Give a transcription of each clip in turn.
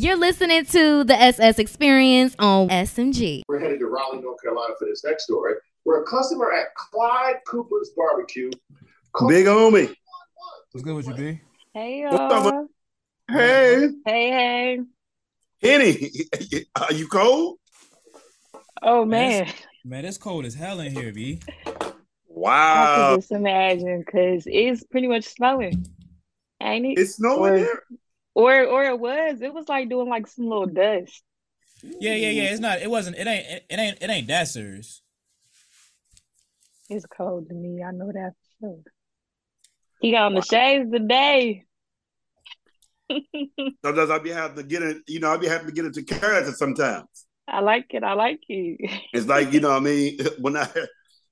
You're listening to the SS Experience on SMG. We're headed to Raleigh, North Carolina for this next story. We're a customer at Clyde Cooper's Barbecue. Big homie. What's good with you, B? Hey, What's up, y'all. Hey, Hey, hey. Henny, are you cold? Oh, man. Man, it's cold as hell in here, B. Wow. I can just imagine because it's pretty much snowing, ain't it? It's snowing Or- there. Or, or it was. It was like doing like some little dust. Yeah, yeah, yeah. It's not. It wasn't. It ain't. It, it ain't. It ain't that serious. It's cold to me. I know that for sure. He got on the shades today. Sometimes I'll be having to get it, you know, I'll be having to get it to character sometimes. I like it. I like it. It's like, you know what I mean? When I,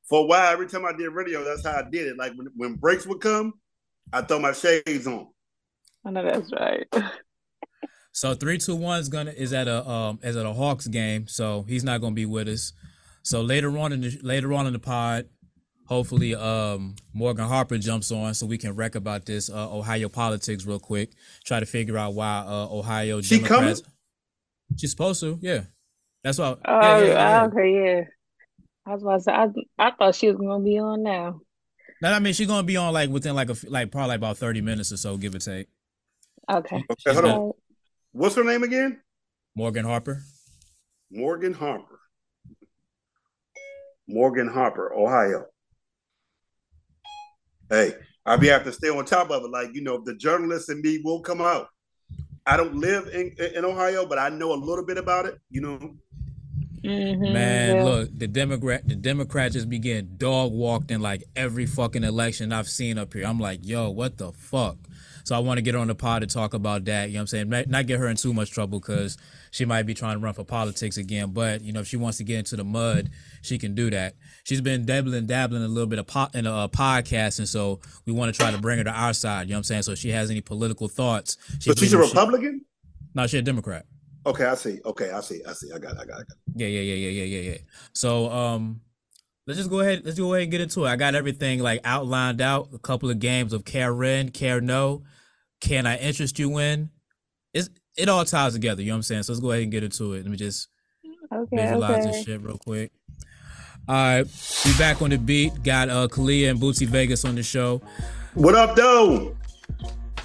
for a while, every time I did radio, that's how I did it. Like when, when breaks would come, I throw my shades on. I know that's right. So three two one is gonna is at a um is at a Hawks game, so he's not gonna be with us. So later on in the later on in the pod, hopefully um Morgan Harper jumps on so we can wreck about this uh, Ohio politics real quick. Try to figure out why uh Ohio She Democrats. She's supposed to, yeah. That's why. Oh, yeah, yeah, yeah. okay, yeah. I was about to say, I, I thought she was gonna be on now. No, I mean she's gonna be on like within like a like probably about thirty minutes or so, give or take. Okay. Okay, hold on. What's her name again? Morgan Harper. Morgan Harper. Morgan Harper, Ohio. Hey, I'll be have to stay on top of it. Like, you know, the journalist and me will come out. I don't live in, in Ohio, but I know a little bit about it, you know. Mm-hmm, Man, yeah. look, the Democrat, the Democrats just be getting dog walked in like every fucking election I've seen up here. I'm like, yo, what the fuck? So I want to get her on the pod to talk about that. You know what I'm saying? Not- get her in too much trouble because she might be trying to run for politics again. But you know, if she wants to get into the mud, she can do that. She's been dabbling, dabbling a little bit of po- in a uh, podcast, and so we want to try to bring her to our side. You know what I'm saying? So if she has any political thoughts. So she's a she- Republican? No, she's a Democrat. Okay, I see. Okay, I see. I see. I got it. I got it. I got it. Yeah, yeah, yeah, yeah, yeah, yeah, yeah. So um let's just go ahead let's go ahead and get into it. I got everything like outlined out, a couple of games of care in, care no. Can I interest you in? It's it all ties together, you know what I'm saying? So let's go ahead and get into it. Let me just Okay, visualize okay. this shit real quick. All right, we back on the beat. Got uh Khaliyah and Bootsy Vegas on the show. What up, though?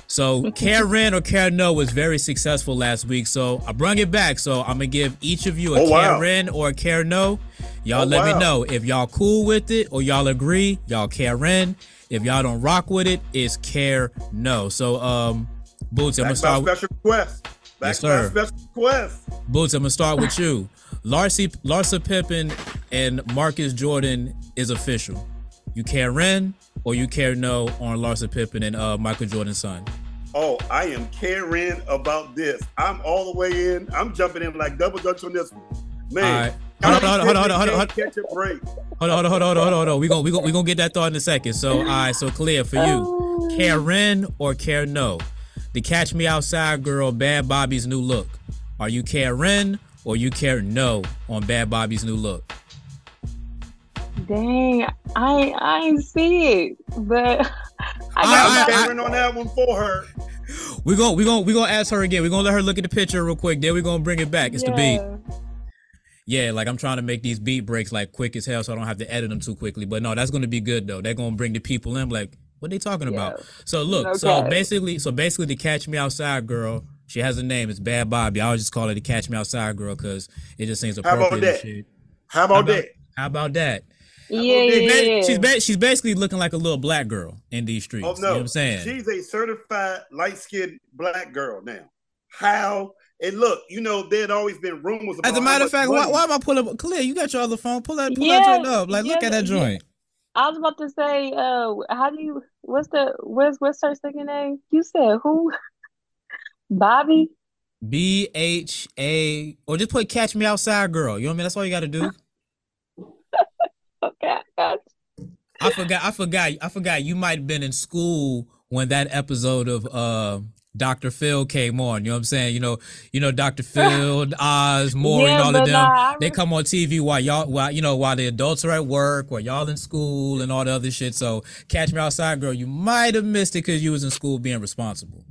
So Karen or Karen No was very successful last week. So I brung it back. So I'm gonna give each of you a Oh, wow. Karen or a Karen No. Y'all Oh, let wow. me know if y'all cool with it or y'all agree. Y'all Karen. If y'all don't rock with it, it's care no. So um, Boots, I'm gonna start. With, special request. Back Yes, sir. special request. Boots, I'm gonna start with you. Larcy, Larsa Pippen and Marcus Jordan is official. You Karen or you care no on Larsa Pippen and uh, Michael Jordan's son. Oh, I am caring about this. I'm all the way in. I'm jumping in like double dutch on this one. Man. Right. Hold on, hold on, hold on, hold on, hold on. Catch a break. Hold on, hold on, hold on, hold on, hold on. We gonna we gonna we gonna get that thought in a second. So, all right. So, clear for you, oh. Karen or care no, the Catch Me Outside girl, Bhad Bhabie's new look. Are you Karen or you care no on Bhad Bhabie's new look? Dang, I I see it, but I I- got I'm I- on that one for her. We gonna we gonna we gonna ask her again. We are gonna let her look at the picture real quick. Then we are gonna bring it back. It's the beat. Yeah. Yeah, like I'm trying to make these beat breaks like quick as hell, so I don't have to edit them too quickly. But no, that's gonna be good though. They're gonna bring the people in. Like, what they talking about? Yeah. So look, so basically, so basically, the Catch Me Outside girl, she has a name. It's Bhad Bhabie. I always just call her the Catch Me Outside girl because it just seems appropriate. How appropriate. about that? shit. How about, How about- that? How about that? Yeah, She's yeah, Ba- yeah. She's ba- she's basically looking like a little black girl in these streets. Oh You no, know what I'm saying? she's a certified light skinned black girl now. How? And look, you know there had always been rumors. About As a matter of fact, why, why am I pulling up? Clear, you got your other phone. Pull that, pull Yeah, that joint up. Like, look at that yeah. joint. I was about to say, uh, how do you? What's the? Where's what's her second name? You said who? Bhabie. B H A, or just put "Catch Me Outside" girl. You know what I mean? That's all you got to do. Okay, I got I forgot. I forgot. I forgot. You might have been in school when that episode of uh, Dr. Phil came on. You know what I'm saying? You know, you know Dr. Phil, Oz, Maury, and all of them. nah, they come on TV while y'all, while you know, while the adults are at work, while y'all in school, and all the other shit. So, Catch Me Outside, girl, you might have missed it because you was in school being responsible.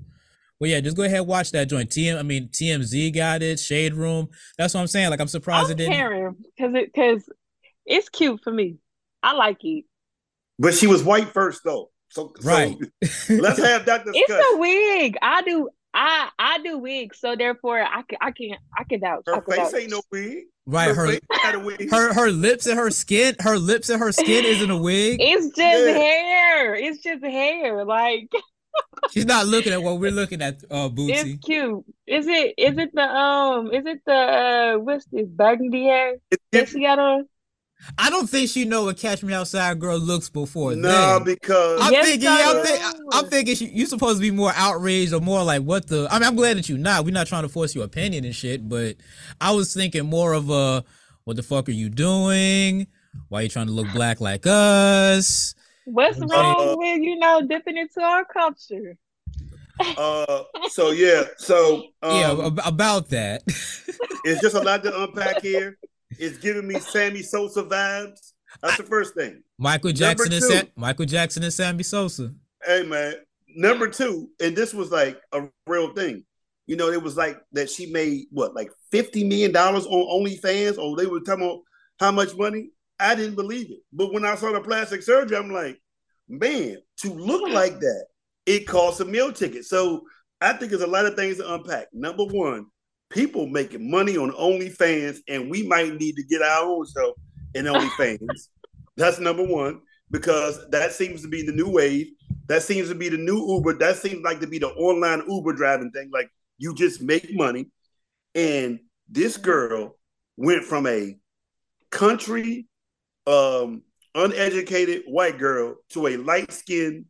Well, yeah, just go ahead and watch that joint. TM, I mean TMZ got it. Shade Room. That's what I'm saying. Like I'm surprised I'm it didn't. caring because it because it's cute for me. I like it. But she was white first, though. So, so Right. let's have Dr. discussion. It's a wig. I do. I I do wigs, so therefore I can I can I can vouch. I her can face vouch. ain't no wig. Right. Her face got a wig. her her lips and her skin. Her lips and her skin isn't a wig. It's just Yeah. hair. It's just hair. Like She's not looking at what we're looking at. Uh, Bootsy. it's cute. Is it? Is it the um? Is it the uh? What's this burgundy hair It's that she got on? I don't think she know what Catch Me Outside girl looks before. No, then. because I'm Yes, thinking, yeah, I'm, know. think, I'm thinking she, you supposed to be more outraged or more like what the. I mean, I'm glad that you're not. We're not trying to force your opinion and shit, but I was thinking more of a, what the fuck are you doing? Why are you trying to look black like us? What's Uh, wrong with you know dipping into our culture? uh, so yeah, so um, yeah, ab- about that. it's just a lot to unpack here. It's giving me Sammy Sosa vibes. That's the first thing. Michael Jackson and. Sa- Michael Jackson and Sammy Sosa. Hey man, number two, and this was like a real thing. You know, it was like that she made what, like fifty million dollars on OnlyFans, or they were talking about how much money. I didn't believe it, but when I saw the plastic surgery, I'm like, man, to look like that, it costs a meal ticket. So I think there's a lot of things to unpack. Number one, people making money on OnlyFans, and we might need to get our own stuff in OnlyFans. That's number one because that seems to be the new wave. That seems to be the new Uber. That seems like to be the online Uber driving thing. Like you just make money. And this girl went from a country, um, uneducated white girl to a light skinned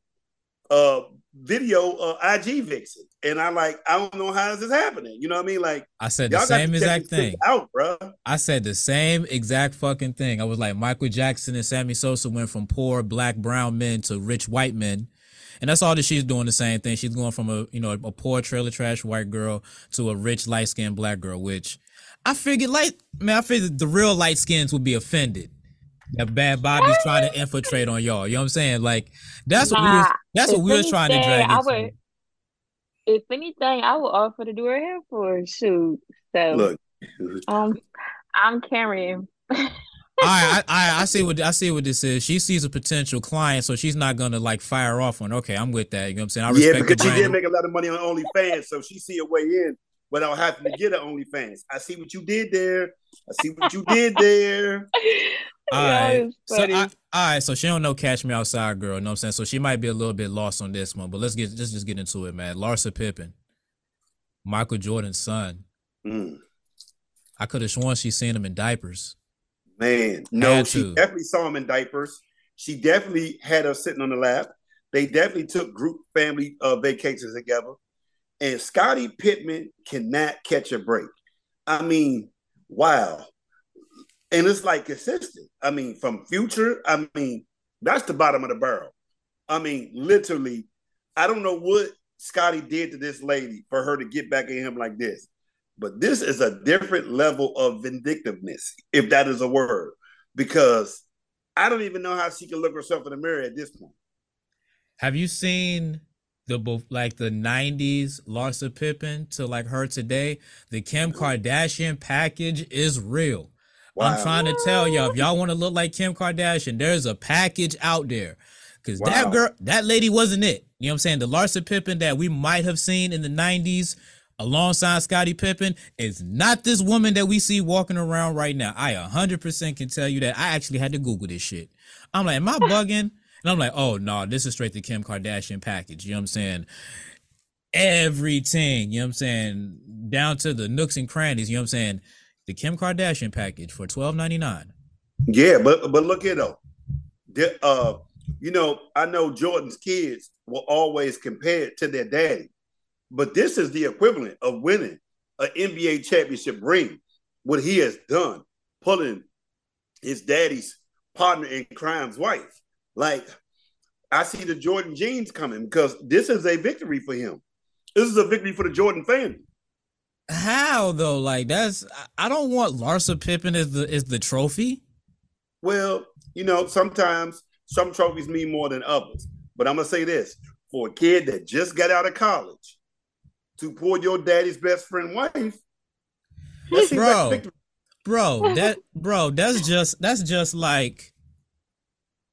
uh video uh IG vixen. And I like, I don't know how this is happening. You know what I mean? Like I said the same exact thing. out, bro. I said the same exact fucking thing. I was like, Michael Jackson and Sammy Sosa went from poor black brown men to rich white men. And that's all that she's doing the same thing. She's going from a you know a poor trailer trash white girl to a rich light skinned black girl, which I figured light man, I figured the real light skins would be offended. That Bhad Bhabie's trying to infiltrate on y'all. You know what I'm saying? Like that's what we was, that's what we was trying to drag I into. would- If anything, I would offer to do her hair for her. Shoot. So Look, um, I'm carrying. I, I I see what I see what this is. She sees a potential client, so she's not gonna like fire off on. Okay, I'm with that. You know what I'm saying? I yeah, respect the because she did make a lot of money on OnlyFans, so she see a way in without having to get an OnlyFans. I see what you did there. I see what you did there. All Yeah, right. it's So funny. I, all right, so she don't know Catch Me Outside girl, you know what I'm saying? So she might be a little bit lost on this one, but let's get let's just get into it, man. Larsa Pippen, Michael Jordan's son. Mm, I could have sworn she seen him in diapers. man, no, Had she to. definitely saw him in diapers. She definitely had her sitting on the lap. They definitely took group family uh, vacations together. And Scottie Pippen cannot catch a break. I mean, wow. And it's like consistent. I mean, from future, I mean, that's the bottom of the barrel. I mean, literally, I don't know what Scotty did to this lady for her to get back at him like this. But this is a different level of vindictiveness, if that is a word, because I don't even know how she can look herself in the mirror at this point. Have you seen the like the '90s Larsa Pippen to like her today? The Kim mm-hmm. Kardashian package is real. I'm trying to tell y'all, if y'all want to look like Kim Kardashian, there's a package out there. Cause that girl, that lady wasn't it. You know what I'm saying? The Larsa Pippen that we might have seen in the 90s alongside Scottie Pippen is not this woman that we see walking around right now. I 100% can tell you that. I actually had to Google this shit. I'm like, am I bugging? And I'm like, oh no, this is straight the Kim Kardashian package. You know what I'm saying? Everything, you know what I'm saying? Down to the nooks and crannies, you know what I'm saying? The Kim Kardashian package for $12.99. Yeah, but but look here though. The- uh, you know, I know Jordan's kids will always compare it to their daddy, but this is the equivalent of winning an NBA championship ring. What he has done, pulling his daddy's partner in crime's wife. Like, I see the Jordan jeans coming because this is a victory for him. This is a victory for the Jordan family. How though? Like that's I- don't want Larsa Pippen as the is the trophy. Well, you know, sometimes some trophies mean more than others. But I'm gonna say this: for a kid that just got out of college, to pull your daddy's best friend wife. Like Bro. victory. bro that bro that's just that's just like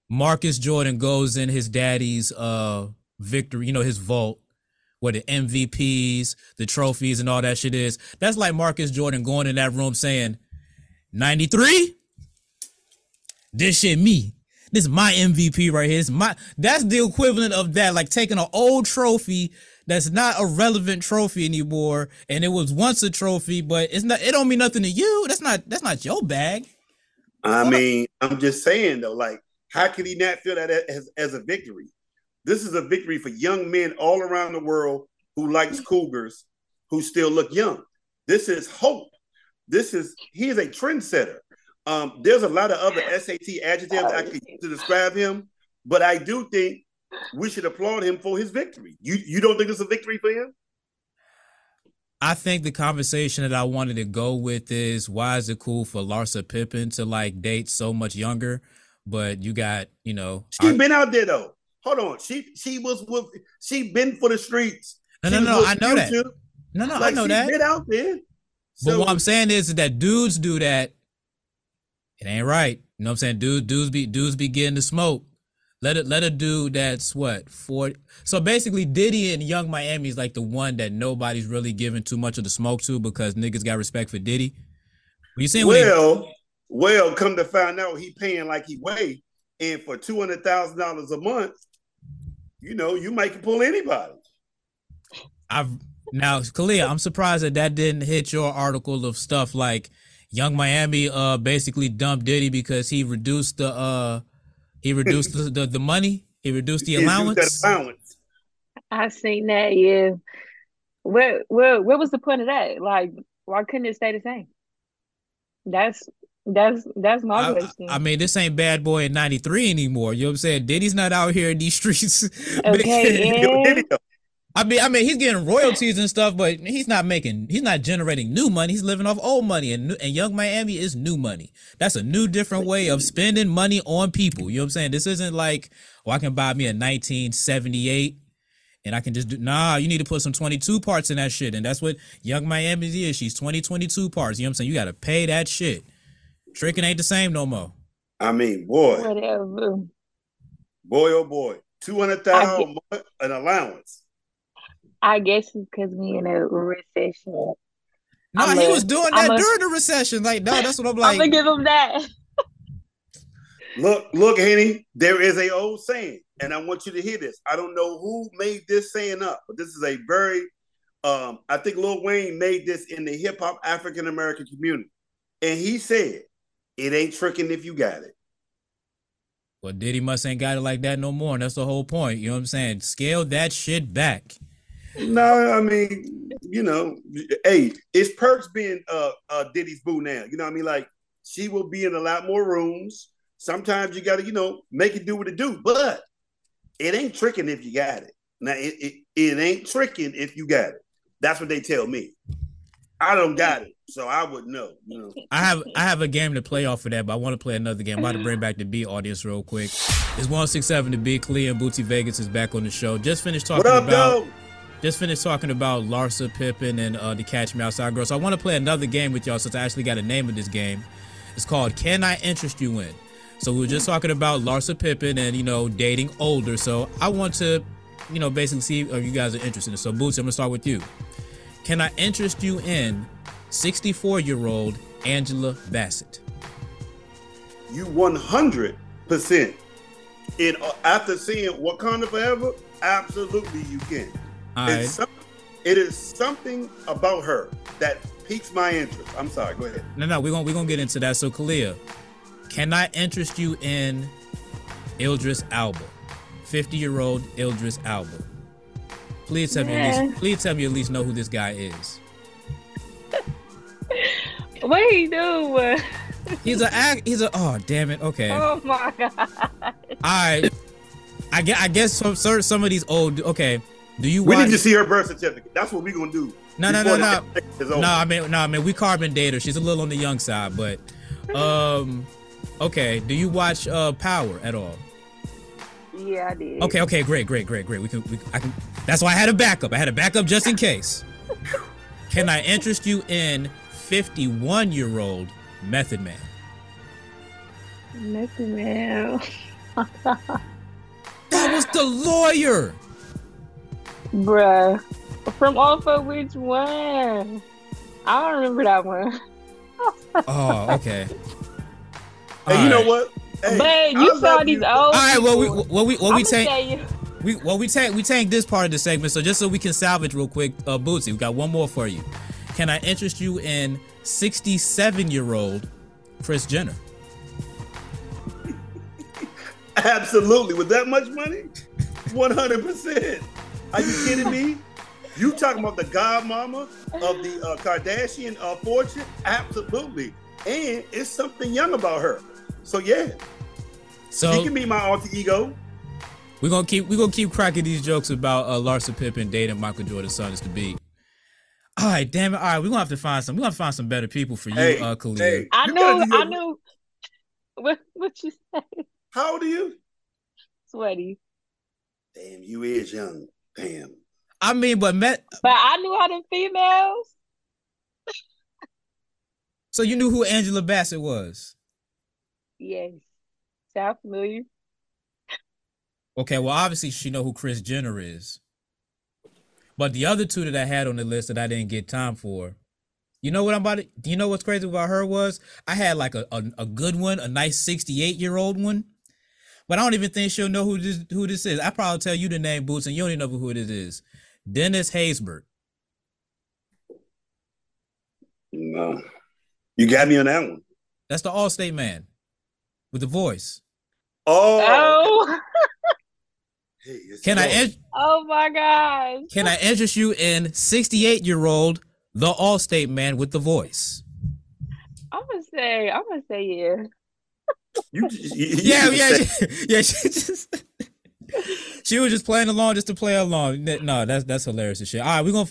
marcus jordan goes in his daddy's uh victory you know his vault where the mvps the trophies and all that shit is. That's like marcus jordan going in that room saying 93 this shit me. This is my mvp right here. This my that's the equivalent of that like taking an old trophy that's not a relevant trophy anymore and it was once a trophy but it's not it don't mean nothing to you. That's not that's not your bag. I mean, I'm just saying though, like, how can he not feel that as, as a victory? This is a victory for young men all around the world who likes cougars, who still look young. This is hope. This is he is a trendsetter. Um, there's a lot of other SAT adjectives I could to describe him, but I do think we should applaud him for his victory. You you don't think it's a victory for him? I think the conversation that I wanted to go with is why is it cool for Larsa Pippen to like date so much younger? But you got, you know, She our- been out there though. Hold on, she she was with she been for the streets. no, She no, no, I know that. Future. No, no, I Like, know she that. Been out there. But So- what I'm saying is that dudes do that. It ain't right. You know what I'm saying? Dudes, dudes be dudes be getting the smoke. Let it let a dude that's what 40. So basically Diddy and Yung Miami is like the one that nobody's really giving too much of the smoke to because niggas got respect for Diddy. What you saying? when they- well, well, come to find out, he paying like he weigh, and for two hundred thousand dollars a month, you know, you might pull anybody. I've now, Khaliyah, I'm surprised that that didn't hit your article of stuff like Yung Miami uh basically dumped Diddy because he reduced the uh he reduced the, the, the money, he reduced the He used that allowance. allowance. I seen that. Yeah. Where where where was the point of that? Like, why couldn't it stay the same? That's that's that's my I, question. I mean, this ain't bad boy in '93 anymore. You know what I'm saying? Diddy's not out here in these streets. Okay, Yo, yeah. I mean, I mean, he's getting royalties and stuff, but he's not making, he's not generating new money. He's living off old money, and and Yung Miami is new money. That's a new, different way of spending money on people. You know what I'm saying? This isn't like, oh, I can buy me a 1978, and I can just do. Nah, you need to put some 22 parts in that shit, and that's what Yung Miami is. She's 20, 22 parts. You know what I'm saying? You got to pay that shit. Tricking ain't the same no more. I mean, boy, Whatever. boy, oh boy, two hundred thousand an allowance. I guess it's because we in a recession. No, I'm he a- was doing that a- during the recession. Like, no, that's what I'm like. I'm like. gonna give him that. Look, look, Henny, there is a old saying, and I want you to hear this. I don't know who made this saying up, but this is a very um, I think Lil Wayne made this in the hip hop African American community. And he said, It ain't tricking if you got it. Well, Diddy must ain't got it like that no more. And that's the whole point. You know what I'm saying? Scale that shit back. No, I mean, you know, hey, it's perks being uh, uh Diddy's boo now. You know what I mean? Like she will be in a lot more rooms. Sometimes you gotta, you know, make it do what it do, but it ain't tricking if you got it. Now it, it, it ain't tricking if you got it. That's what they tell me. I don't got it, so I would know. You know. I have I have a game to play off of that, but I want to play another game. I'm about to bring back the B audience real quick. It's 167 to B. Khaliyah and Bootsy Vegas is back on the show. Just finished talking up, about though? just finished talking about Larsa Pippen and uh, the Catch Me Outside girl. So I want to play another game with y'all since I actually got a name of this game. It's called Can I Interest You In? So we were just talking about Larsa Pippen and you know dating older. So I want to, you know, basically see if you guys are interested. in it. So Boots, I'm gonna start with you. Can I interest you in 64 year old Angela Bassett? You 100 percent. In uh, after seeing Wakanda Forever, absolutely you can. All It's right. some, it is something about her that piques my interest. I'm sorry. Go ahead. No, no, we're gonna we're gonna get into that. So Khaliyah, can I interest you in Idris Alba? 50 year old Idris Alba. Please tell me at least please tell me at least know who this guy is. What he do? He's a act he's a oh damn it. Okay. Oh my god. I I guess I guess some some some of these old okay. Do you We watch need to see her birth certificate. That's what we're gonna do. No, no, no, no, the is over. No, I mean, no, I mean, we carbon date her. She's a little on the young side, but, um, okay. Do you watch uh Power at all? Yeah, I did. Okay, okay, great, great, great, great. We can, we, I can. That's why I had a backup. I had a backup just in case. Can I interest you in 51 year old Method Man? Method Man. That was the lawyer. Bruh. From off of which one? I don't remember that one. Oh, okay. Hey, you know what? Hey, but I you saw these you. old. All right, well, we people. well we well we I'ma take we well we take we take this part of the segment. So just so we can salvage real quick, uh, Bootsy, we got one more for you. Can I interest you in 67 year old Kris Jenner? Absolutely. With that much money? 100%. Are you kidding me? You talking about the godmama of the uh, Kardashian uh, fortune? Absolutely. And it's something young about her. So yeah, So she can be my alter ego. We're gonna keep we're gonna keep cracking these jokes about uh, Larsa Pippen dating Michael Jordan's son is to be. All right, damn it. All right, we're gonna have to find some. We're gonna find some better people for you, Hey, uh, Khalil. hey. I You knew. gotta do your- I knew. What? What you say? How old are you? Sweaty. Damn, you is young. Damn. I mean, but Met. But I knew how them females. So you knew who Angela Bassett was? Yes. Sound familiar? Okay, well, obviously she know who Kris Jenner is. But the other two that I had on the list that I didn't get time for, you know what I'm about to, do you know what's crazy about her was I had like a, a, a good one, a nice 68 year old one. But I don't even think she'll know who this who this is. I probably tell you the name Boots and you don't even know who it is. Dennis Haysbert. No. You got me on that one. That's the Allstate man with the voice. Oh. Oh. Hey, Can I dope. Oh my gosh. can I interest you in 68 year old the Allstate man with the voice? I'm gonna say. I'm gonna say yeah. You, you, you yeah, just yeah, said- she, yeah. She just she was just playing along just to play along. No, that's that's hilarious as shit. All right, we're gonna.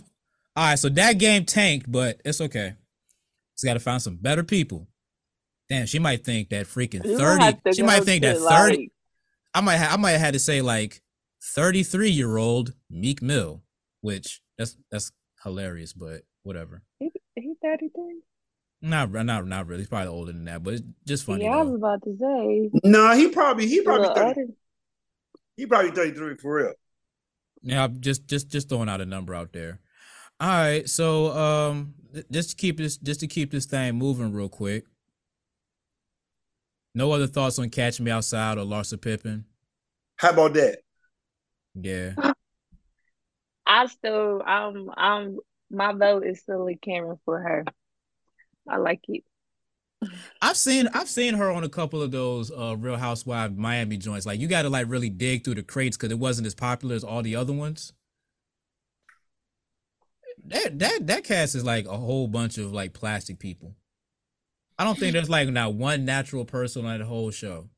All right, so that game tanked, but it's okay. Just got to find some better people. Damn, she might think that freaking You gonna have thirty. She might think that thirty. like- I might. Ha- I might have had to say like thirty-three year old Meek Mill, which that's that's hilarious, but whatever. He, he 33. Not not not really. He's probably older than that, but it's just funny. Yeah, I was about to say. No, he probably he probably Little 30, he probably 33 for real. Yeah, I'm just just just throwing out a number out there. All right, so um, th- just to keep this just to keep this thing moving real quick. No other thoughts on Catch Me Outside or Larsa Pippen? How about that? Yeah, I still. Um. Um. My vote is still a Cameron for her. I like it. I've seen I've seen her on a couple of those uh Real Housewives Miami joints. Like you got to like really dig through the crates because it wasn't as popular as all the other ones. That that that cast is like a whole bunch of like plastic people. I don't think there's like not one natural person on the whole show.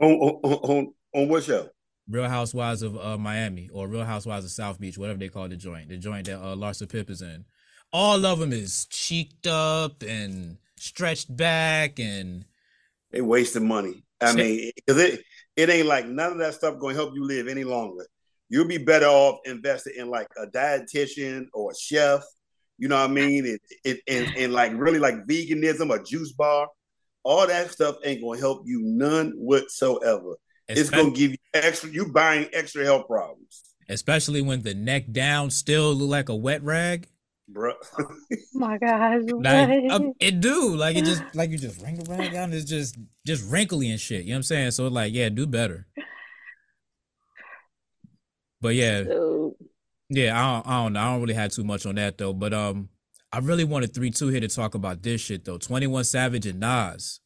On on on, on what show? Real Housewives of uh, Miami or Real Housewives of South Beach, whatever they call the joint, the joint that uh, Larsa Pip is in. All of them is cheeked up and stretched back, and They wasting money. I mean, because it it ain't like none of that stuff going to help you live any longer. You'll be better off invested in like a dietitian or a chef. You know what I mean? It, it and, and like really like veganism or juice bar. All that stuff ain't gonna help you none whatsoever. It's gonna give you extra. You buying extra health problems, especially when the neck down still look like a wet rag. bro. Oh my gosh. Like what? um, it do, like it just like you just wring the down. it's just just wrinkly and shit. You know what I'm saying? So like, yeah, do better. But yeah, Dude. Yeah, I don't, I don't know. I don't really have too much on that though. But um, I really wanted three two here to talk about this shit though. Twenty One Savage and Nas.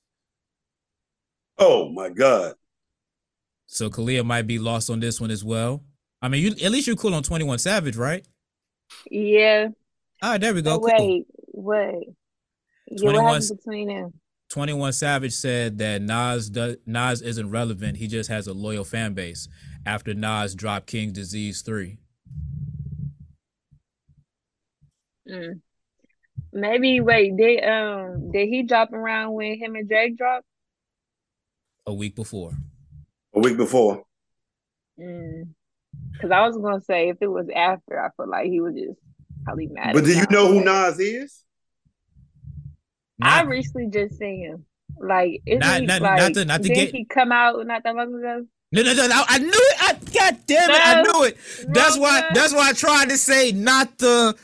oh my god. So Khaliyah might be lost on this one as well. I mean, you at least you're cool on Twenty One Savage, right? Yeah. All right, there we go. Cool. wait. Wait. Yeah, 21 what happened between them? Twenty One Savage said that Nas does, Nas isn't relevant. He just has a loyal fan base. After Nas dropped King Disease three. Mm. Maybe wait, did um did he drop around when him and Drake dropped? a week before. A week before. Mm. Cause I was gonna say if it was after, I feel like he was just probably mad. But do you know who Nas is? I recently just seen him. Like, isn't not, he not, like? not to, not to didn't get. he come out not that long ago? No, no, no, no, I knew it. I, God damn it, I knew it. That's why. That's why I tried to say not the.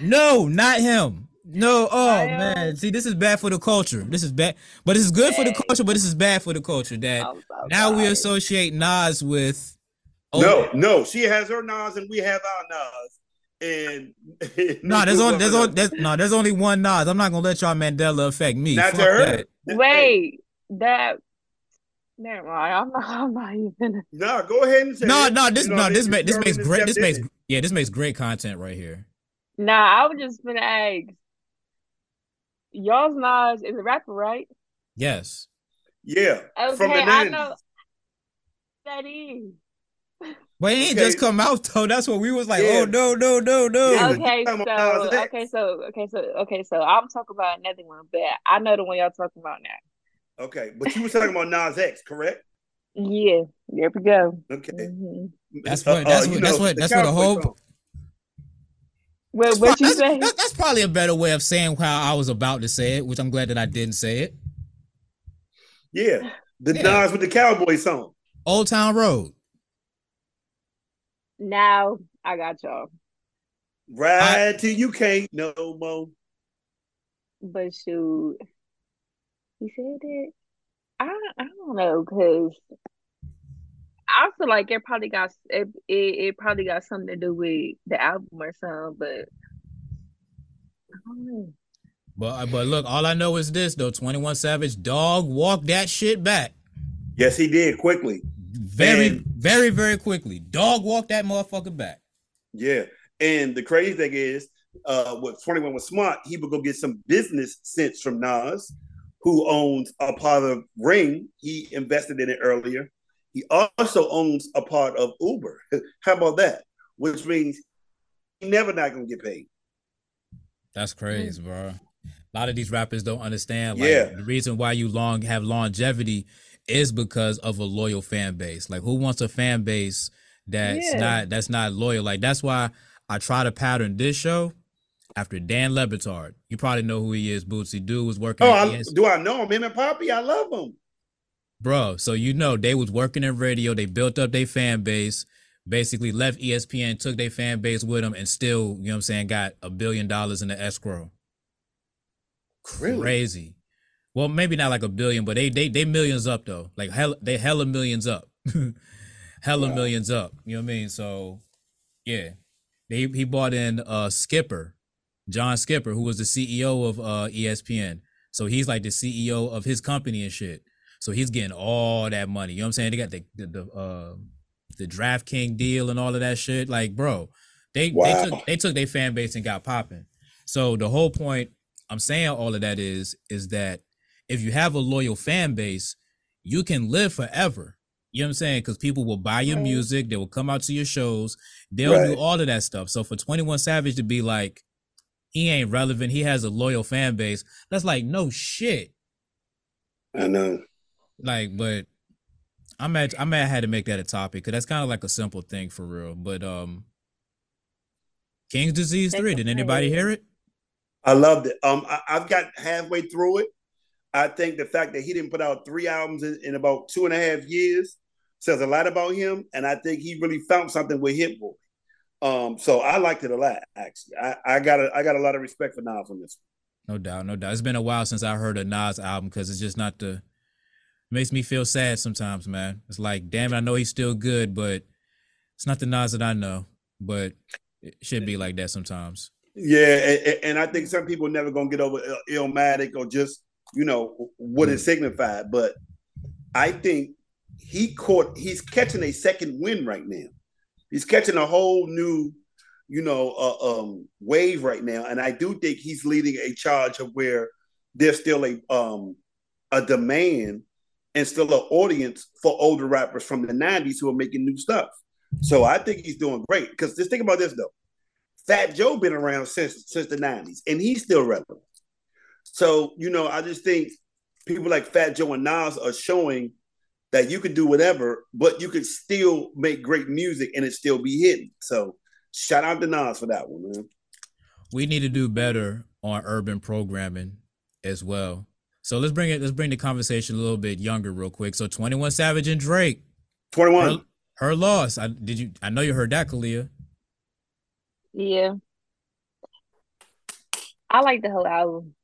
No, not him. No, oh I, man. See, this is bad for the culture. This is bad, but this is good for the culture. But this is bad for the culture that so now we associate Nas with. No, no. She has her Nas and we have our Nas. And No, there's only there's only there's, no there's only one Nas. I'm not gonna let y'all Mandela affect me. not Fuck to her. that. Wait, that. Never mind. I'm not. I'm not even. No, go ahead and say No, it. no, this You no this you makes this makes great this makes yeah this makes great content right here. Nah, I was just gonna ask. Y'all's Nas is a rapper, right? Yes. Yeah, from the Okay, I know that is. But he ain't Okay. just come out though. That's what we was like. Yeah. Oh no no no no. Yeah, Okay, so talking about Nas X. okay, so okay, so okay, so I'm talking about another one, but I know the one y'all talking about now. Okay, but you were talking about Nas X, correct? Yeah, there we go. Okay. hmm That's what- that's what- that's what- that's what the whole- song. What That's, what you that's, say? that's- that's probably a better way of saying how I was about to say it, which I'm glad that I didn't say it. Yeah, the Yeah. Nas with the cowboy song. Old Town Road. Now I got y'all, Ride till you can't no more. but shoot, he said it. I I don't know because I feel like it probably got it, it it probably got something to do with the album or something, but I don't know. But uh, but look, all I know is this though: Twenty One Savage dog walked that shit back Yes, he did quickly. very Man. very very quickly. Dog walked that motherfucker back. Yeah, and the crazy thing is, uh, what Twenty One was smart. He would go get some business sense from Nas, who owns a part of Ring. He invested in it earlier. He also owns a part of Uber. How about that? Which means he never not gonna get paid. That's mm-hmm. crazy, bro. A lot of these rappers don't understand. Like, Yeah. the reason why you long have longevity is because of a loyal fan base. Like, who wants a fan base that's Yeah. not that's not loyal? Like, that's why I try to pattern this show after Dan Le Batard. You probably know who he is. Bootsy Dude was working. Oh, I, do I know him? Him and Papi, I love him. Bro. So you know they was working in radio. They built up their fan base. Basically left ESPN, took their fan base with them, and still, you know what I'm saying, got a billion dollars in the escrow. Really? Crazy. Well, maybe not like a billion, but they they they millions up though. Like hell, they hella millions up. hella Wow. millions up. You know what I mean? So yeah. They he bought in uh Skipper, John Skipper, who was the CEO of uh ESPN. So he's like the CEO of his company and shit. So he's getting all that money. You know what I'm saying? They got the the, the uh the DraftKings deal and all of that shit. Like, bro, they they took they took their fan base and got popping. So the whole point I'm saying all of that is is that if you have a loyal fan base, you can live forever. You know what I'm saying? Because people will buy your Right. music, they will come out to your shows, they'll do all of that stuff. So for 21 Savage to be like, he ain't relevant, he has a loyal fan base, that's like no shit. I know. Like, but I'm at I'm at had to make that a topic because that's kind of like a simple thing for real. But um King's Disease 3, did anybody hear it? I loved it. Um, I, I've got halfway through it. I think the fact that he didn't put out three albums in, in about two and a half years says a lot about him, and I think he really found something with Hit Boy. Um, so I liked it a lot. Actually, I, I got a, I got a lot of respect for Nas on this. No doubt, no doubt. It's been a while since I heard a Nas album because it's just not the. It makes me feel sad sometimes, man. It's like, damn it, I know he's still good, but it's not the Nas that I know. But it should be like that sometimes. Yeah, and, and I think some people never gonna get over Il- Illmatic or just you know what it signified. But I think he caught. He's catching a second win right now. He's catching a whole new, you know, uh, um, wave right now, and I do think he's leading a charge of where there's still a um a demand and still an audience for older rappers from the '90s who are making new stuff. So I think he's doing great. Because just think about this though. Fat Joe been around since since the '90s, and he's still relevant. So you know, I just think people like Fat Joe and Nas are showing that you can do whatever, but you can still make great music and it still be hidden. So shout out to Nas for that one, man. we need to do better on urban programming as well. So let's bring it. Let's bring the conversation a little bit younger, real quick. So Twenty One Savage and Drake. Twenty one. Her, her, loss. I did you. I know you heard that, Khaliyah. Yeah. I like the whole album.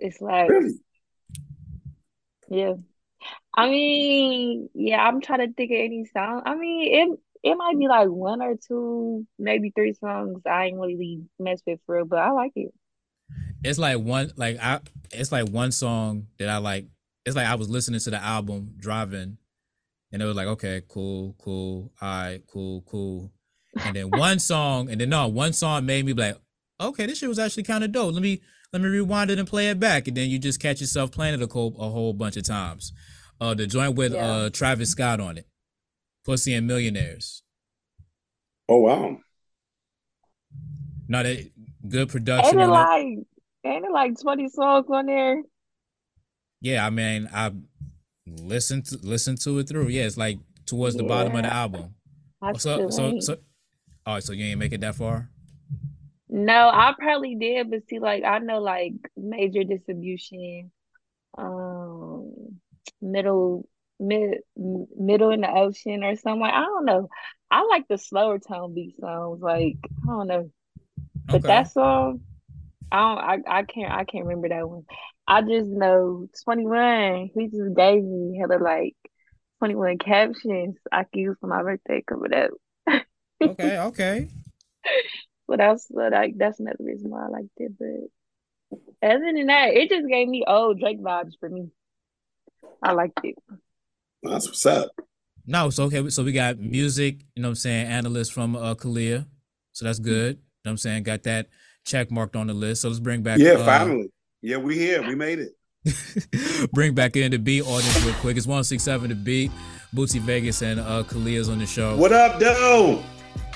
It's like, really? yeah. I mean, yeah. I'm trying to think of any song. I mean, it it might be like one or two, maybe three songs I ain't really mess with for real, but I like it. It's like one like I it's like one song that I like. It's like I was listening to the album driving, and it was like, okay, cool, cool, all right, cool, cool. And then one song, and then no, one song made me be like, okay, this shit was actually kind of dope. Let me let me rewind it and play it back, and then you just catch yourself playing it a whole, a whole bunch of times. Uh, the joint with yeah. uh Travis Scott on it, Pussy and Millionaires. Oh wow! No, that good production. Ain't it like ain't it like twenty songs on there? Yeah, I mean, I listened to listen to it through. Yeah, it's like towards the yeah. bottom of the album. I so so so. Oh, so you ain't make it that far? No, I probably did, but see, like I know, like major distribution, um, middle mid middle in the ocean or something. I don't know. I like the slower tone beat songs. Like I don't know, but okay. that song, I don't. I, I can't. I can't remember that one. I just know Twenty One. He just gave me hella like Twenty One captions I can use for my birthday coming up. okay. Okay. but that's like that's another reason why I liked it. But other than that, it just gave me old Drake vibes for me. I liked it. That's what's up. No, so okay, so we got music, you know what I'm saying, analyst from uh Khaliyah. So that's good. Know what I'm saying? Got that check marked on the list. So let's bring back Yeah, uh, finally. Yeah, we here. We made it. bring back in the beat audience real quick. It's 167 the beat. Bootsy Vegas and uh Khaliyah's on the show. What up, though?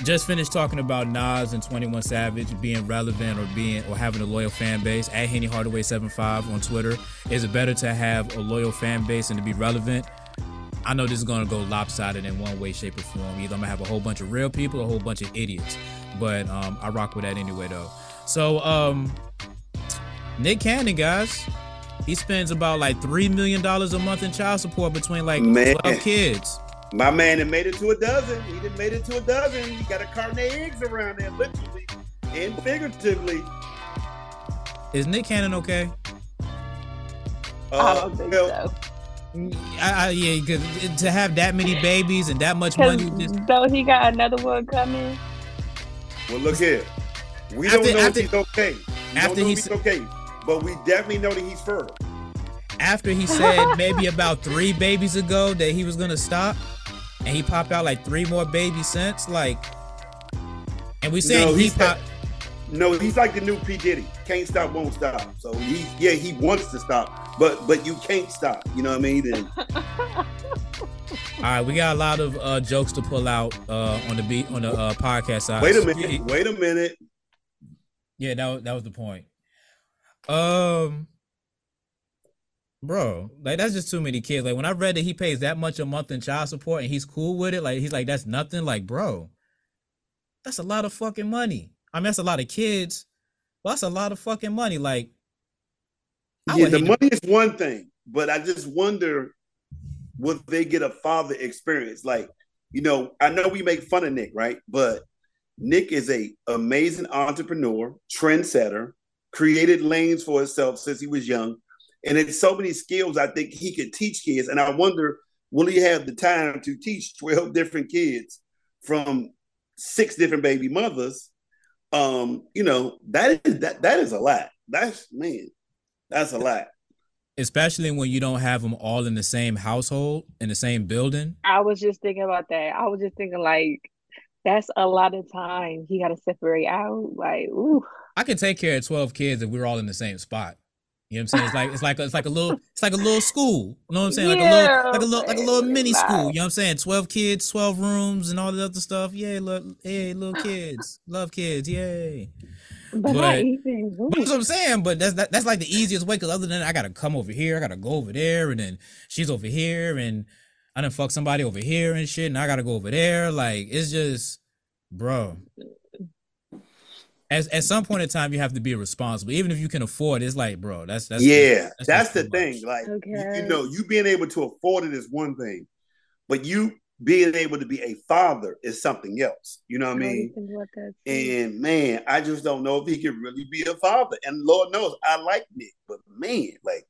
Just finished talking about Nas and 21 Savage being relevant or being or having a loyal fan base. At Henny Hardaway 75 on Twitter. Is it better to have a loyal fan base and to be relevant? I know this is gonna go lopsided in one way, shape, or form. Either I'm gonna have a whole bunch of real people, or a whole bunch of idiots. But um, I rock with that anyway, though. So um, Nick Cannon, guys, he spends about like three million dollars a month in child support between like man. twelve kids. My man had made it to a dozen. He did made it to a dozen. He got a carton of eggs around there, literally and figuratively. Is Nick Cannon okay? Uh, I don't think well, so. I, I, yeah, cause to have that many babies and that much money. Just... So he got another one coming. Well, look here. We after, don't know after, if he's okay. We after he's, he's okay, but we definitely know that he's fertile. After he said maybe about three babies ago that he was gonna stop, and he popped out like three more babies since, like, and we said no, he popped. No, he's like the new P Diddy. Can't stop, won't stop. So he, yeah, he wants to stop, but but you can't stop. You know what I mean? And, All right, we got a lot of uh, jokes to pull out uh, on the beat on the uh, podcast side. Wait a minute. Wait a minute. Yeah, that was, that was the point. Um, bro, like that's just too many kids. Like when I read that he pays that much a month in child support and he's cool with it, like he's like that's nothing. Like, bro, that's a lot of fucking money. I mean, that's a lot of kids. Well, that's a lot of fucking money. Like, I yeah, the money to- is one thing, but I just wonder would they get a father experience? Like, you know, I know we make fun of Nick, right? But Nick is a amazing entrepreneur, trendsetter, created lanes for himself since he was young. And it's so many skills I think he could teach kids. And I wonder, will he have the time to teach 12 different kids from six different baby mothers um, you know, that is that that is a lot. That's man, that's a lot. Especially when you don't have them all in the same household in the same building. I was just thinking about that. I was just thinking like that's a lot of time he got to separate out. Like, ooh. I can take care of twelve kids if we are all in the same spot. You know what I'm saying? It's like it's like a, it's like a little it's like a little school. You know what I'm saying? Like yeah, a little like a little like a little mini school. You know what I'm saying? Twelve kids, twelve rooms, and all the other stuff. Yay, look, hey, little kids, love kids, yay. But, but, but that's what I'm saying. But that's that, that's like the easiest way. Because other than that, I gotta come over here, I gotta go over there, and then she's over here, and I done fuck somebody over here and shit, and I gotta go over there. Like it's just, bro. At, at some point in time, you have to be responsible, even if you can afford. it, It's like, bro, that's that's yeah, that's that's, just the thing. much. Like you- you, know, you being able to afford it is one thing, but you being able to be a father is something else. You know what I you mean? think about that? too? And man, I just don't know if he can really be a father. And Lord knows, I like Nick, but man, like,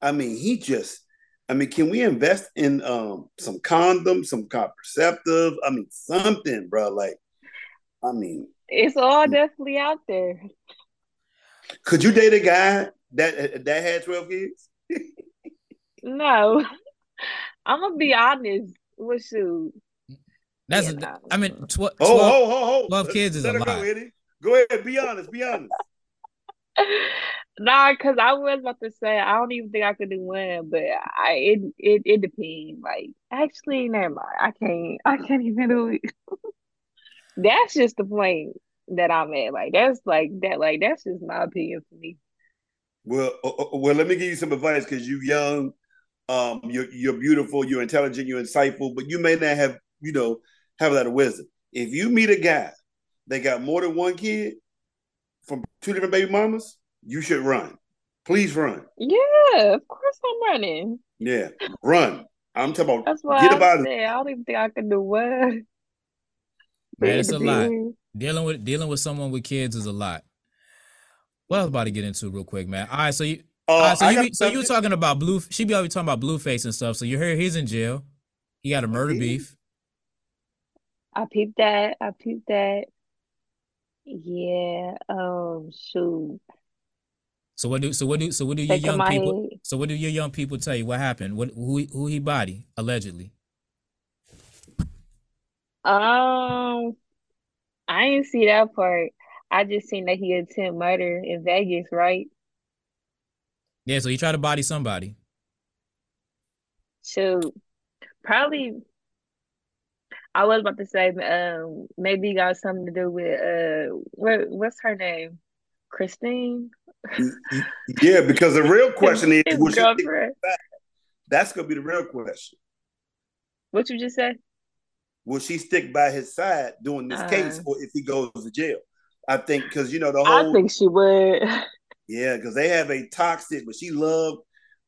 I mean, he just. I mean, can we invest in um some condoms, some contraceptive? I mean, something, bro. Like, I mean, It's all definitely out there. could you date a guy that that had twelve kids? No, I'm gonna be honest with you. That's Yeah, a, nah, I mean, nah. tw- 12, Oh, oh, oh, oh! 12 kids is Let a her go, lot. Eddie. Go ahead, be honest, be honest. Nah, cause I was about to say I don't even think I could do one, but I it it it depends. Like actually, never mind. I can't I can't even do it. That's just the point that I'm at. Like that's like that. Like that's just my opinion for me. Well, uh, uh, well, let me give you some advice because you're young, um, you're you're beautiful, you're intelligent, you're insightful, but you may not have, you know, have a lot of wisdom. If you meet a guy that got more than one kid from two different baby mamas, you should run. Please run. Yeah, of course I'm running. Yeah, run. I'm talking about That's why get I about it. said I don't even think I can do one. But Man, it's a lot. dealing with dealing with someone with kids is a lot. What else about to get into real quick, man? All right, so you, Uh, all right, so you, be, so you were talking about blue. She be always talking about Blueface and stuff. So you heard he's in jail. He got a murder Yeah. beef. I peeped that. I peeped that. Yeah. Um. Shoot. So what do so what do so what do your Shaking young my people? head. So what do your young people tell you? What happened? What who who he body allegedly? Um. I didn't see that part. I just seen that he attempted murder in Vegas, right? Yeah, so he tried to body somebody. Shoot. Probably. I was about to say, um, maybe it got something to do with uh, what what's her name? Chrisean. Yeah, because the real question is, His will she girlfriend. That's gonna be the real question. What you just said? Will she stick by his side during this case, Uh. or if he goes to jail? I think because you know the whole. I think she would. yeah, because they have a toxic, but she loved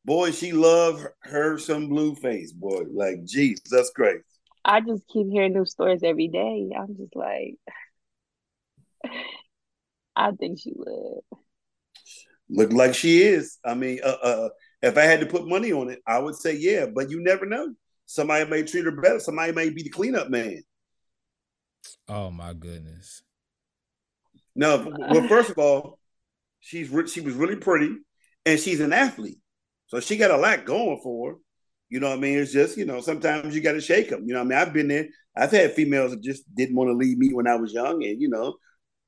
boy, she loved her, her some Blueface boy. Like, jeez, that's great. I just keep hearing new stories every day. I'm just like, I think she would. Look like she is. I mean, uh, uh, if I had to put money on it, I would say yeah, but you never know. Somebody may treat her better. Somebody may be the cleanup man. Oh my goodness. No, well, first of all, she's re- she was really pretty, and she's an athlete, so she got a lot going for her. You know what I mean? It's just you know sometimes you got to shake them. You know what I mean? I've been there. I've had females that just didn't want to leave me when I was young, and you know,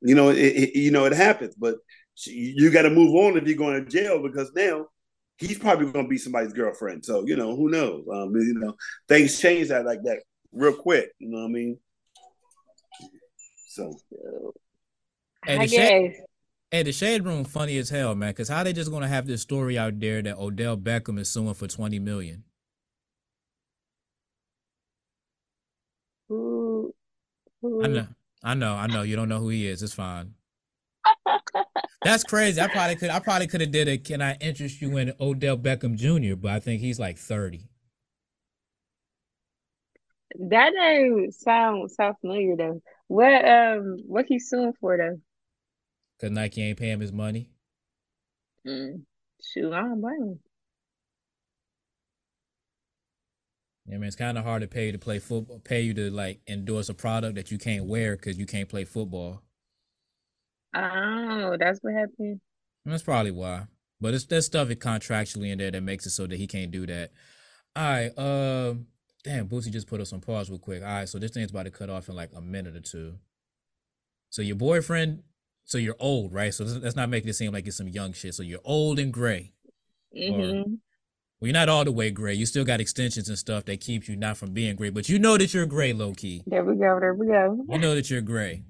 you know, it, it you know it happens. But she, you got to move on if you're going to jail because now he's probably going to be somebody's girlfriend. So you know who knows? Um, you know things change that like that real quick. You know what I mean? So So, I guess. Hey, the shade room funny as hell, man. Cause how they just gonna have this story out there that Odell Beckham is suing for twenty million? I know, I know, I know. You don't know who he is. It's fine. That's crazy. I probably could. I probably could have did a. Can I interest you in Odell Beckham Jr.? But I think he's like thirty. That name sound sound familiar though. What um what he's suing for though? Cause Nike ain't paying him his money. Mm, shoot, I don't blame him. I mean, it's kind of hard to pay you to play football. Pay you to like endorse a product that you can't wear because you can't play football. Oh, that's what happened. And that's probably why. But it's there's stuff it contractually in there that makes it so that he can't do that. All right. Um. Damn, Bootsy just put us on pause real quick. All right, so this thing's about to cut off in like a minute or two. So your boyfriend, so you're old, right? So let's not make it seem like it's some young shit. So you're old and gray. hmm Well, you're not all the way gray. You still got extensions and stuff that keeps you not from being gray, but you know that you're gray, low key. There we go. There we go. You know that you're gray.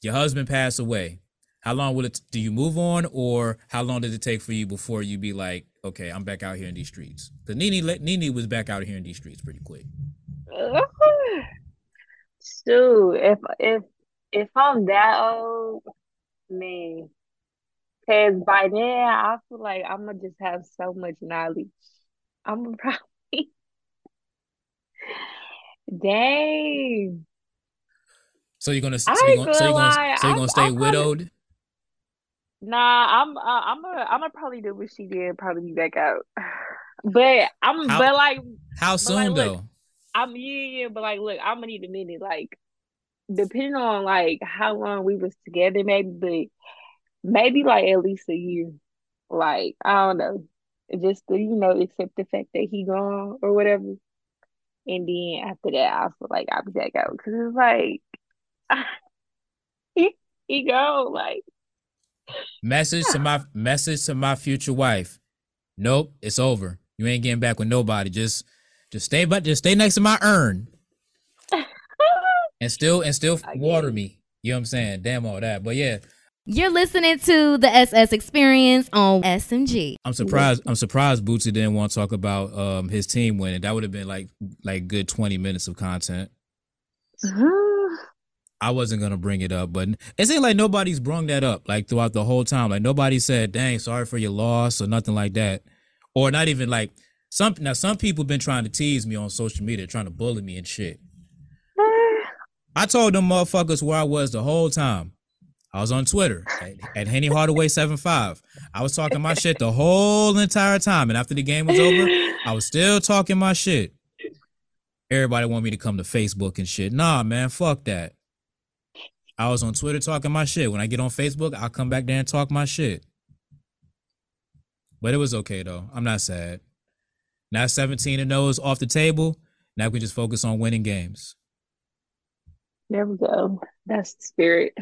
Your husband passed away. How long will it? Do you move on, or how long did it take for you before you be like, okay, I'm back out here in these streets? Because Nini, Nene was back out here in these streets pretty quick. Shoot, if if if I'm that old, man, because by then I feel like I'm gonna just have so much knowledge. I'm probably, dang. So you're gonna so you're gonna so you're gonna lie. so you're I'm, gonna stay I'm probably widowed? nah. I'm uh, I'm gonna I'm gonna probably do what she did. Probably be back out. But I'm How but like how but like soon look, though? I'm yeah, yeah. But like look, I'm gonna need a minute. Like depending on like how long we was together, maybe, but maybe like at least a year. Like I don't know, just to you know accept the fact that he gone or whatever, and then after that, I feel like I'll be back out because it's like he he go like Message to my message to my future wife. Nope, it's over. You ain't getting back with nobody. Just just stay but just stay next to my urn and still and still water me. You know what I'm saying? Damn all that. But yeah, You're listening to the SS Experience on SMG. I'm surprised. I'm surprised Bootsy didn't want to talk about um his team winning. That would have been like like good 20 minutes of content. I wasn't gonna bring it up, but it seemed like nobody's brung that up like throughout the whole time. Like nobody said, "Dang, sorry for your loss" or nothing like that, or not even like some. Now some people been trying to tease me on social media, trying to bully me and shit. I told them motherfuckers where I was the whole time. I was on Twitter at, at Henny Hardaway 75. I was talking my shit the whole entire time, and after the game was over, I was still talking my shit. Everybody want me to come to Facebook and shit. Nah, man, fuck that. I was on Twitter talking my shit. When I get on Facebook, I'll come back there and talk my shit. But it was okay though. I'm not sad. Now 17 and 0 is off the table. Now we can just focus on winning games. There we go. That's the spirit.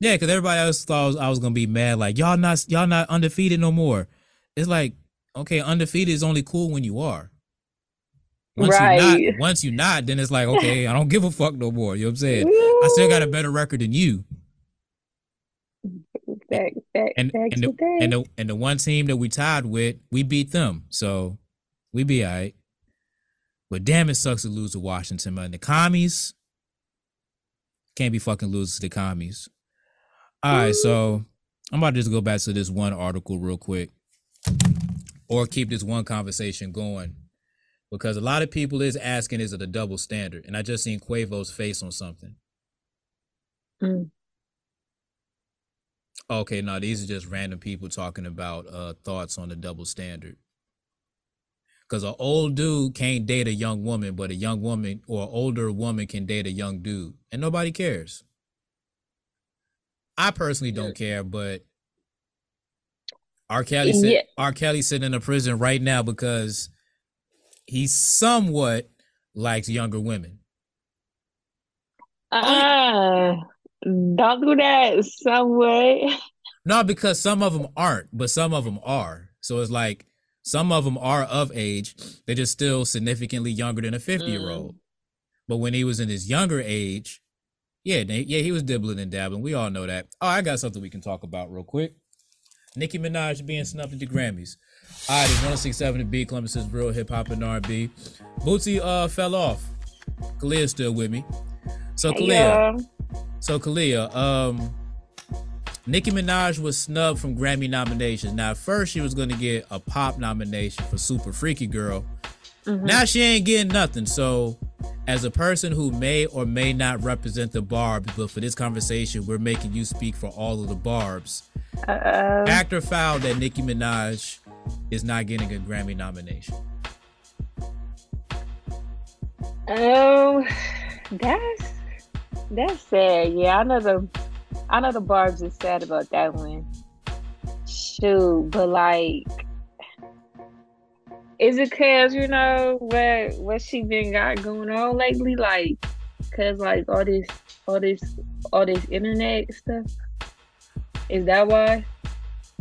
Yeah, because everybody else thought I was, I was gonna be mad. Like y'all not y'all not undefeated no more. It's like okay, undefeated is only cool when you are. Once you Right. not, once you not, then it's like okay, I don't give a fuck no more. You know what I'm saying? I still got a better record than you. back, back, And back and the, and the and the one team that we tied with, we beat them. So we be alright. But damn, it sucks to lose to Washington, man. The commies can't be fucking losing to the commies. All right, so I'm about to just go back to this one article real quick, or keep this one conversation going, because a lot of people is asking, is it a double standard? And I just seen Quavo's face on something. Mm. Okay, no, these are just random people talking about uh thoughts on the double standard. Cause an old dude can't date a young woman, but a young woman or older woman can date a young dude, and nobody cares. I personally don't care, but R. Kelly sit, Yeah. R. Kelly sitting in a prison right now because he somewhat likes younger women. Uh, don't do that some way. No, because some of them aren't, but some of them are. So it's like some of them are of age. They're just still significantly younger than a 50 year old. But when he was in his younger age, yeah, yeah, he was dibbling and dabbling. We all know that. Oh, I got something we can talk about real quick. Nicki Minaj being snubbed at the Grammys. All right, it's 167 to B, Clemenson's real hip hop and R&B. Bootsy uh fell off. Khaliyah's still with me. So Khaliyah, Yeah. so Kalia, um, Nicki Minaj was snubbed from Grammy nominations. Now, at first she was going to get a pop nomination for Super Freaky Girl. Mhm. Now she ain't getting nothing. So, as a person who may or may not represent the Barbz, but for this conversation, we're making you speak for all of the Barbz. Uh-oh. Actor found that Nicki Minaj is not getting a Grammy nomination. Oh, that's that's sad. Yeah, I know the I know the Barb's is sad about that one. Shoot, but like, is it cause you know what what she been got going on lately? Like, cause like all this all this all this internet stuff. Is that why?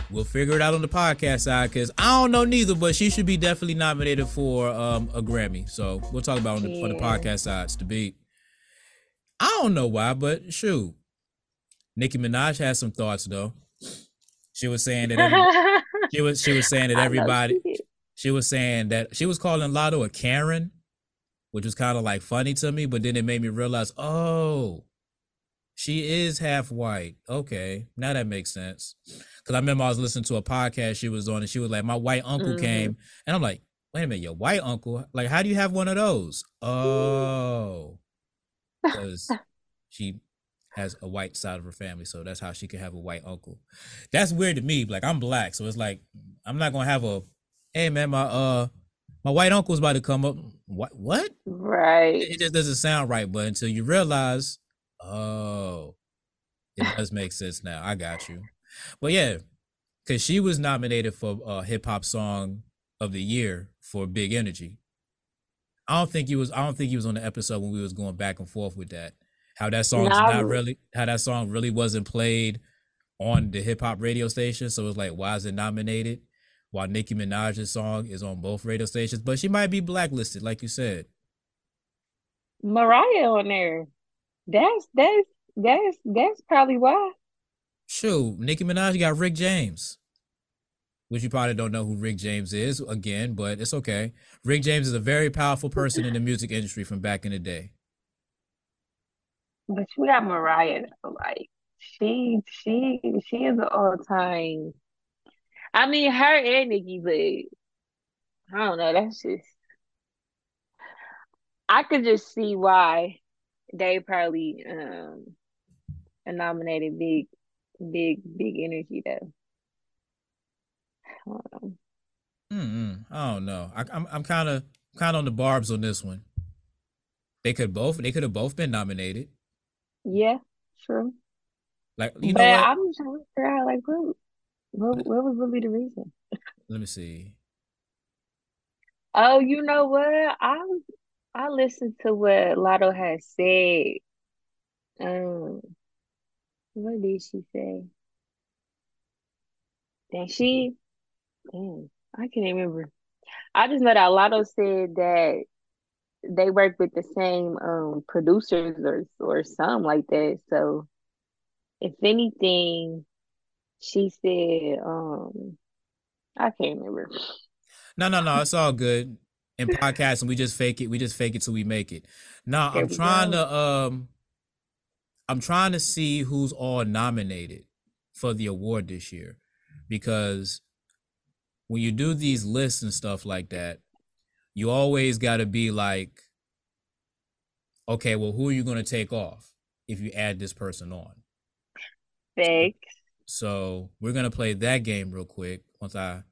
We'll figure it out on the podcast side because I don't know neither, but she should be definitely nominated for um, a Grammy. So we'll talk about it on the, on the Yeah. podcast sides to beat. I don't know why, but shoot. Nicki Minaj has some thoughts though. She was saying that every, she was she was saying that everybody she was saying that she was calling Latto a Karen, which was kind of like funny to me, but then it made me realize, oh, She is half white. Okay, now that makes sense. Because I remember I was listening to a podcast she was on, and she was like, "My white uncle Mhm. came," and I'm like, "Wait a minute, your white uncle? Like, how do you have one of those?" Oh, because she has a white side of her family, so that's how she can have a white uncle. That's weird to me. Like, I'm black, so it's like I'm not gonna have a, hey man, my uh, my white uncle's about to come up. What? What? Right. it just doesn't sound right. But until you realize, oh, it does make sense now. I got you. But yeah, because she was nominated for uh, hip hop song of the year for Big Energy. I don't think he was. I don't think he was on the episode when we was going back and forth with that. How that song's Nah, not really. How that song really wasn't played on the hip hop radio station. So it's like, why is it nominated? While Nicki Minaj's song is on both radio stations, but she might be blacklisted, like you said. Mariah on there. That's that's that's that's probably why. Shoot, Nicki Minaj got Rick James, which you probably don't know who Rick James is again, but it's okay. Rick James is a very powerful person in the music industry from back in the day. But you got Mariah though, like she she she is an all time. I mean her and Nicki, but I don't know. That's just I could just see why they probably um nominated big big big energy though. Mm-mm, I don't know. I, I'm I'm kind of kind of on the barbs on this one. They could both they could have both been nominated. Yeah, true. Like you but know what? I'm trying to figure out like what what what was really the reason? Let me see. Oh, you know what? I I listened to what Latto had said. Um, what did she say? Then she, damn, I can't remember. I just know that Latto said that they work with the same um producers or or something like that. So, if anything, she said um I can't remember. No, no, no. It's all good. In podcasting, we just fake it. We just fake it till we make it. Now There I'm trying go. to um I'm trying to see who's all nominated for the award this year. Because when you do these lists and stuff like that, you always gotta be like, okay, well, who are you gonna take off if you add this person on? Thanks. So we're gonna play that game real quick once I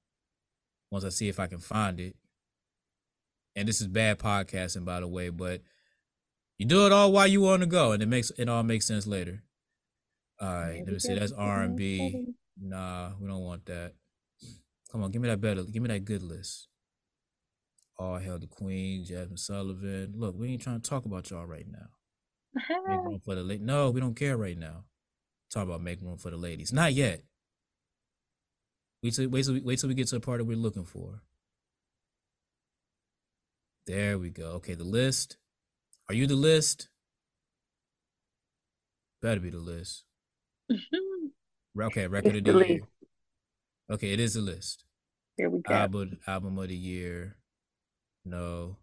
once I see if I can find it. And this is bad podcasting, by the way, but you do it all while you on the go, and it makes it all makes sense later. All right, let me see. That's R and B. Nah, we don't want that. Come on, give me that better. Give me that good list. All hail the Queen, Jazmine Sullivan. Look, we ain't trying to talk about y'all right now. Make room for the late. No, we don't care right now. Talk about make room for the ladies. Not yet. Wait till wait till we, wait till we get to the part that we're looking for. There we go. Okay, the list. Are you the list? Better be the list. Okay, record It's of the the year. Okay, it is the list. Here we go. Album album of the year. No.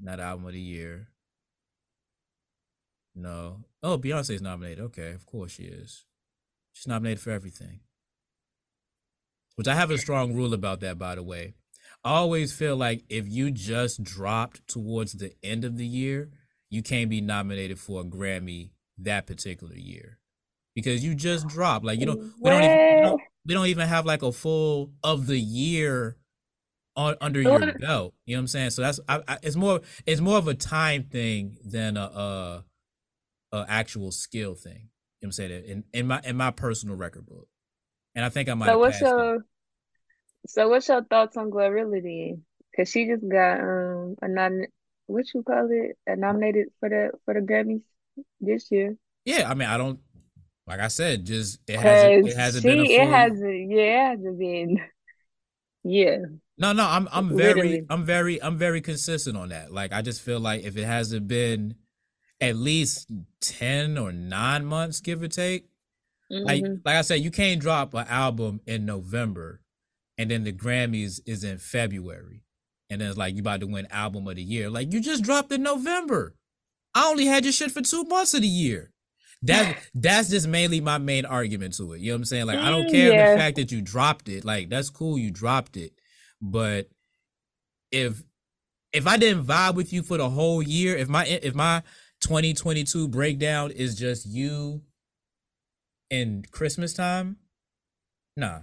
Not album of the year. No. Oh, Beyonce's nominated. Okay, of course she is. She's nominated for everything. Which I have a strong rule about that, by the way. I always feel like if you just dropped towards the end of the year, you can't be nominated for a Grammy that particular year. Because you just dropped. Like you don't we don't even we don't, we don't even have like a full of the year on under your belt. You know what I'm saying? So that's I, I, it's more it's more of a time thing than a, a a actual skill thing. You know what I'm saying? In in my in my personal record book. And I think I might so what's passed it. your so what's your thoughts on Glorilla then? Cause she just got um a nom what you call it? A nominated for the for the Grammys this year. Yeah, I mean I don't like I said, just it hasn't it hasn't she been a it hasn't yeah, it hasn't been yeah. No, no, I'm I'm very Literally. I'm very I'm very consistent on that. Like I just feel like if it hasn't been at least 10 or 9 months give or take, like Mhm. like I said, you can't drop an album in November and then the Grammys is in February. And then it's like you about to win album of the year. Like you just dropped in November. I only had your shit for two months of the year. that that's just mainly my main argument to it. You know what I'm saying? Like I don't care Yeah. the fact that you dropped it. Like that's cool you dropped it. But if if I didn't vibe with you for the whole year, if my if my 2022 breakdown is just you in Christmas time, nah,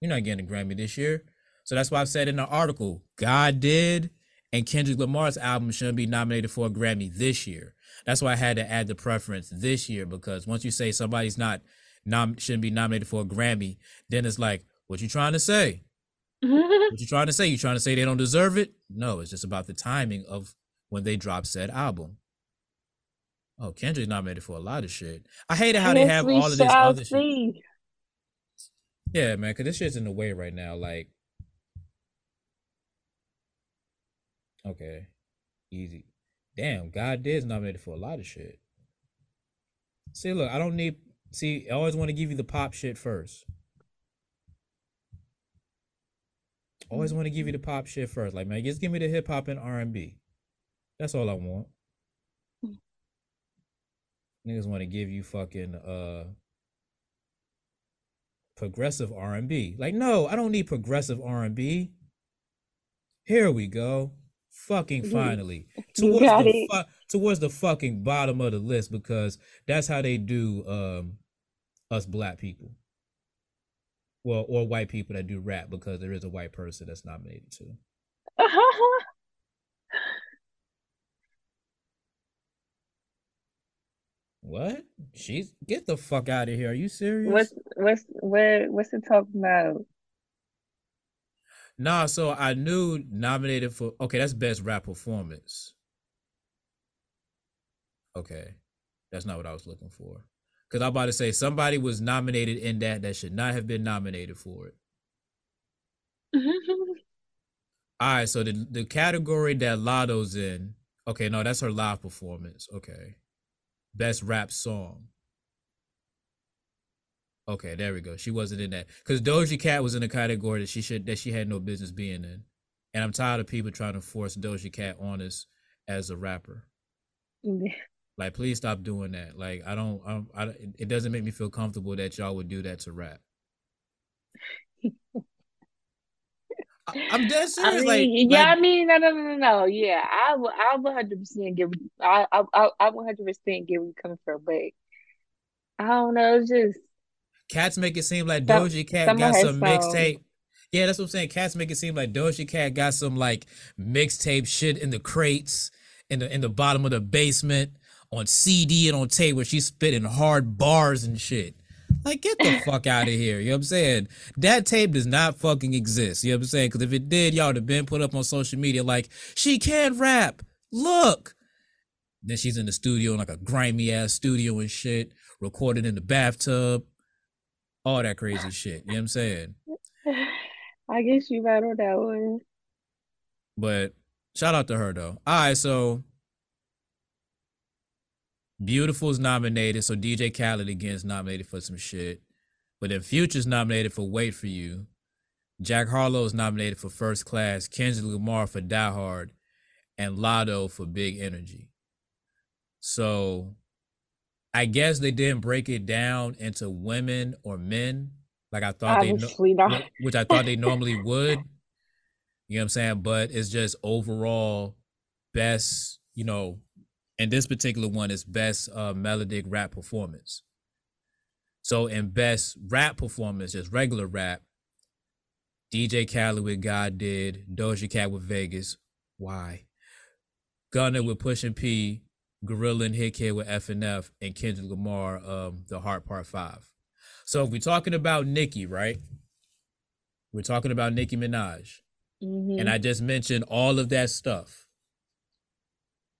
you're not getting a Grammy this year. So that's why I've said in the article, God did, and Kendrick Lamar's album shouldn't be nominated for a Grammy this year. That's why I had to add the preference this year because once you say somebody's not nom- shouldn't be nominated for a Grammy, then it's like, what you trying to say? What you trying to say? You trying to say they don't deserve it? No, it's just about the timing of when they drop said album. Oh, Kendrick's nominated for a lot of shit. I hate how they have all of this other shit. Yeah, man, cause this shit's in the way right now. Like, okay, easy. Damn, God did's nominated for a lot of shit. See, look, I don't need. See, I always want to give you the pop shit first. Always want to give you the pop shit first. Like, man, just give me the hip hop and R and B. That's all I want. Niggas want to give you fucking uh progressive R and B. Like, no, I don't need progressive R and B. Here we go. Fucking finally. Towards the fu- towards the fucking bottom of the list because that's how they do um us black people. Well, or white people that do rap because there is a white person that's nominated too. What? She's get the fuck out of here. Are you serious? what's what's what what's it talking about? Nah, so I knew nominated for okay, that's best rap performance. Okay. That's not what I was looking for. Cause I'm about to say somebody was nominated in that that should not have been nominated for it. Mm-hmm. All right, so the the category that Latto's in, okay, no, that's her live performance. Okay. Best rap song. Okay, there we go. She wasn't in that. Because Doja Cat was in a category that she should that she had no business being in. And I'm tired of people trying to force Doja Cat on us as a rapper. Like, please stop doing that. Like, I don't, I don't, I, it doesn't make me feel comfortable that y'all would do that to rap. I, am dead I serious. mean, like, yeah, like, I mean, no, no, no, no, no. Yeah, I will, I will hundred percent give, I, I, I, I will hundred percent get where you coming from, but I don't know. It's just Cats make it seem like Some- Doja Cat some got some mixtape. Yeah, that's what I'm saying. Cats make it seem like Doja Cat got some like mixtape shit in the crates, in the in the bottom of the basement, on CD and on tape where she's spitting hard bars and shit. Like, get the fuck out of here. You know what I'm saying? That tape does not fucking exist. You know what I'm saying? Because if it did, y'all would have been put up on social media like, she can rap. Look. Then she's in the studio in like a grimy ass studio and shit, recorded in the bathtub all that crazy shit. You know what I'm saying? I guess you right on that one. But shout out to her though. All right, so Beautiful's nominated, so DJ Khaled again is nominated for some shit. But then Future's nominated for Wait for You. Jack Harlow is nominated for First Class, Kendrick Lamar for Die Hard, and Latto for Big Energy. So I guess they didn't break it down into women or men like I thought they no- not. which I thought they normally would. You know what I'm saying? But it's just overall best, you know, and this particular one is best uh melodic rap performance. So in best rap performance, just regular rap, DJ Khaled with God Did, Doja Cat with Vegas. Why? Gunna with Pushin P, Glorilla and Hitkidd with FNF, and Kendrick Lamar, um, The Heart Part 5. So if we're talking about Nicki, right? We're talking about Nicki Minaj. Mhm. And I just mentioned all of that stuff.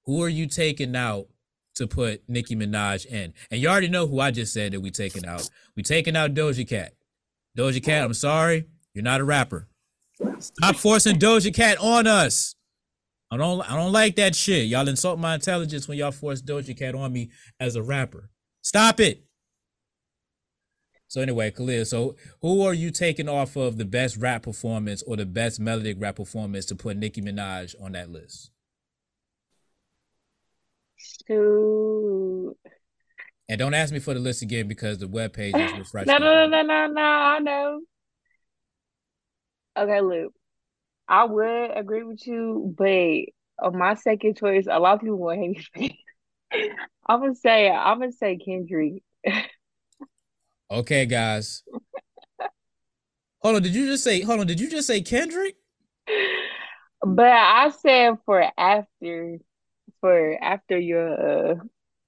Who are you taking out to put Nicki Minaj in? And you already know who I just said that we taking out. We taking out Doja Cat. Doja Cat, I'm sorry, you're not a rapper. Stop forcing Doja Cat on us. I don't I don't like that shit. Y'all insult my intelligence when y'all force Doja Cat on me as a rapper. Stop it. So anyway, Khalil, so who are you taking off of the best rap performance or the best melodic rap performance to put Nicki Minaj on that list? Shoot. And don't ask me for the list again because the web page is refreshing. No, no, no, no, no, no. I know. Okay, Luke. I would agree with you, but on my second choice, a lot of people want hate me. I'm gonna say I'm gonna say Kendrick. Okay, guys. hold on. Did you just say? Hold on. Did you just say Kendrick? But I said for after, for after your uh,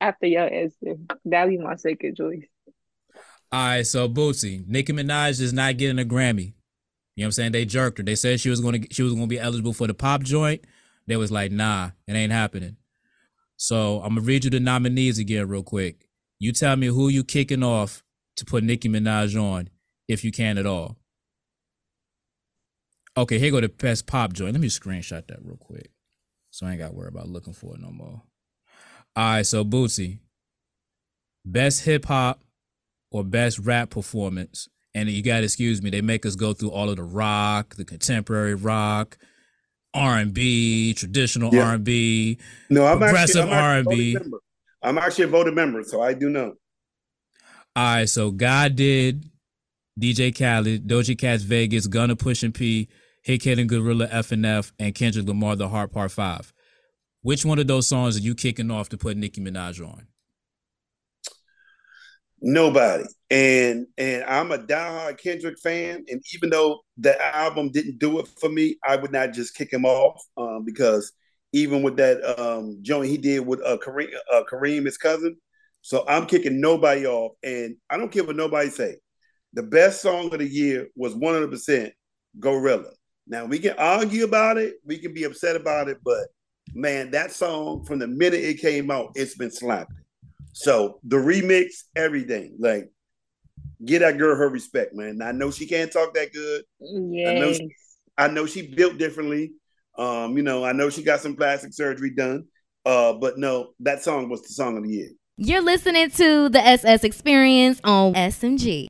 after your answer, That'll be my second choice. All right. So Bootsy, Nicki Minaj is not getting a Grammy. You know what I'm saying? They jerked her. They said she was to she was to be eligible for the pop joint. They was like, nah, it ain't happening. So I'm gonna read you the nominees again real quick. You tell me who you kicking off to put Nicki Minaj on, if you can at all. Okay, here go the best pop joint. Let me screenshot that real quick. So I ain't gotta worry about looking for it no more. All right, so Bootsy, best hip hop or best rap performance. And you gotta excuse me, they make us go through all of the rock, the contemporary rock, R and B, traditional Yeah. R and B. No, I'm Progressive actually, I'm a R&B. member. I'm actually a voted member, so I do know. All right, so God did, DJ Khaled, Doja Cat's Vegas, Gunna Pushing P, Hit Kid Glorilla FNF, and Kendrick Lamar The Heart Part Five. Which one of those songs are you kicking off to put Nicki Minaj on? Nobody. And and I'm a diehard Kendrick fan. And even though the album didn't do it for me, I would not just kick him off um, because even with that um, joint he did with uh, Kareem, uh, Kareem, his cousin. So I'm kicking nobody off. And I don't care what nobody say. The best song of the year was 100% Glorilla. Now we can argue about it, we can be upset about it, but man, that song from the minute it came out, it's been slapping. So the remix, everything, like get that girl her respect, man. I know she can't talk that good. know she- I know she built differently. Um, you know, I know she got some plastic surgery done. Uh, but no, that song was the song of the year. You're listening to the SS Experience on SMG.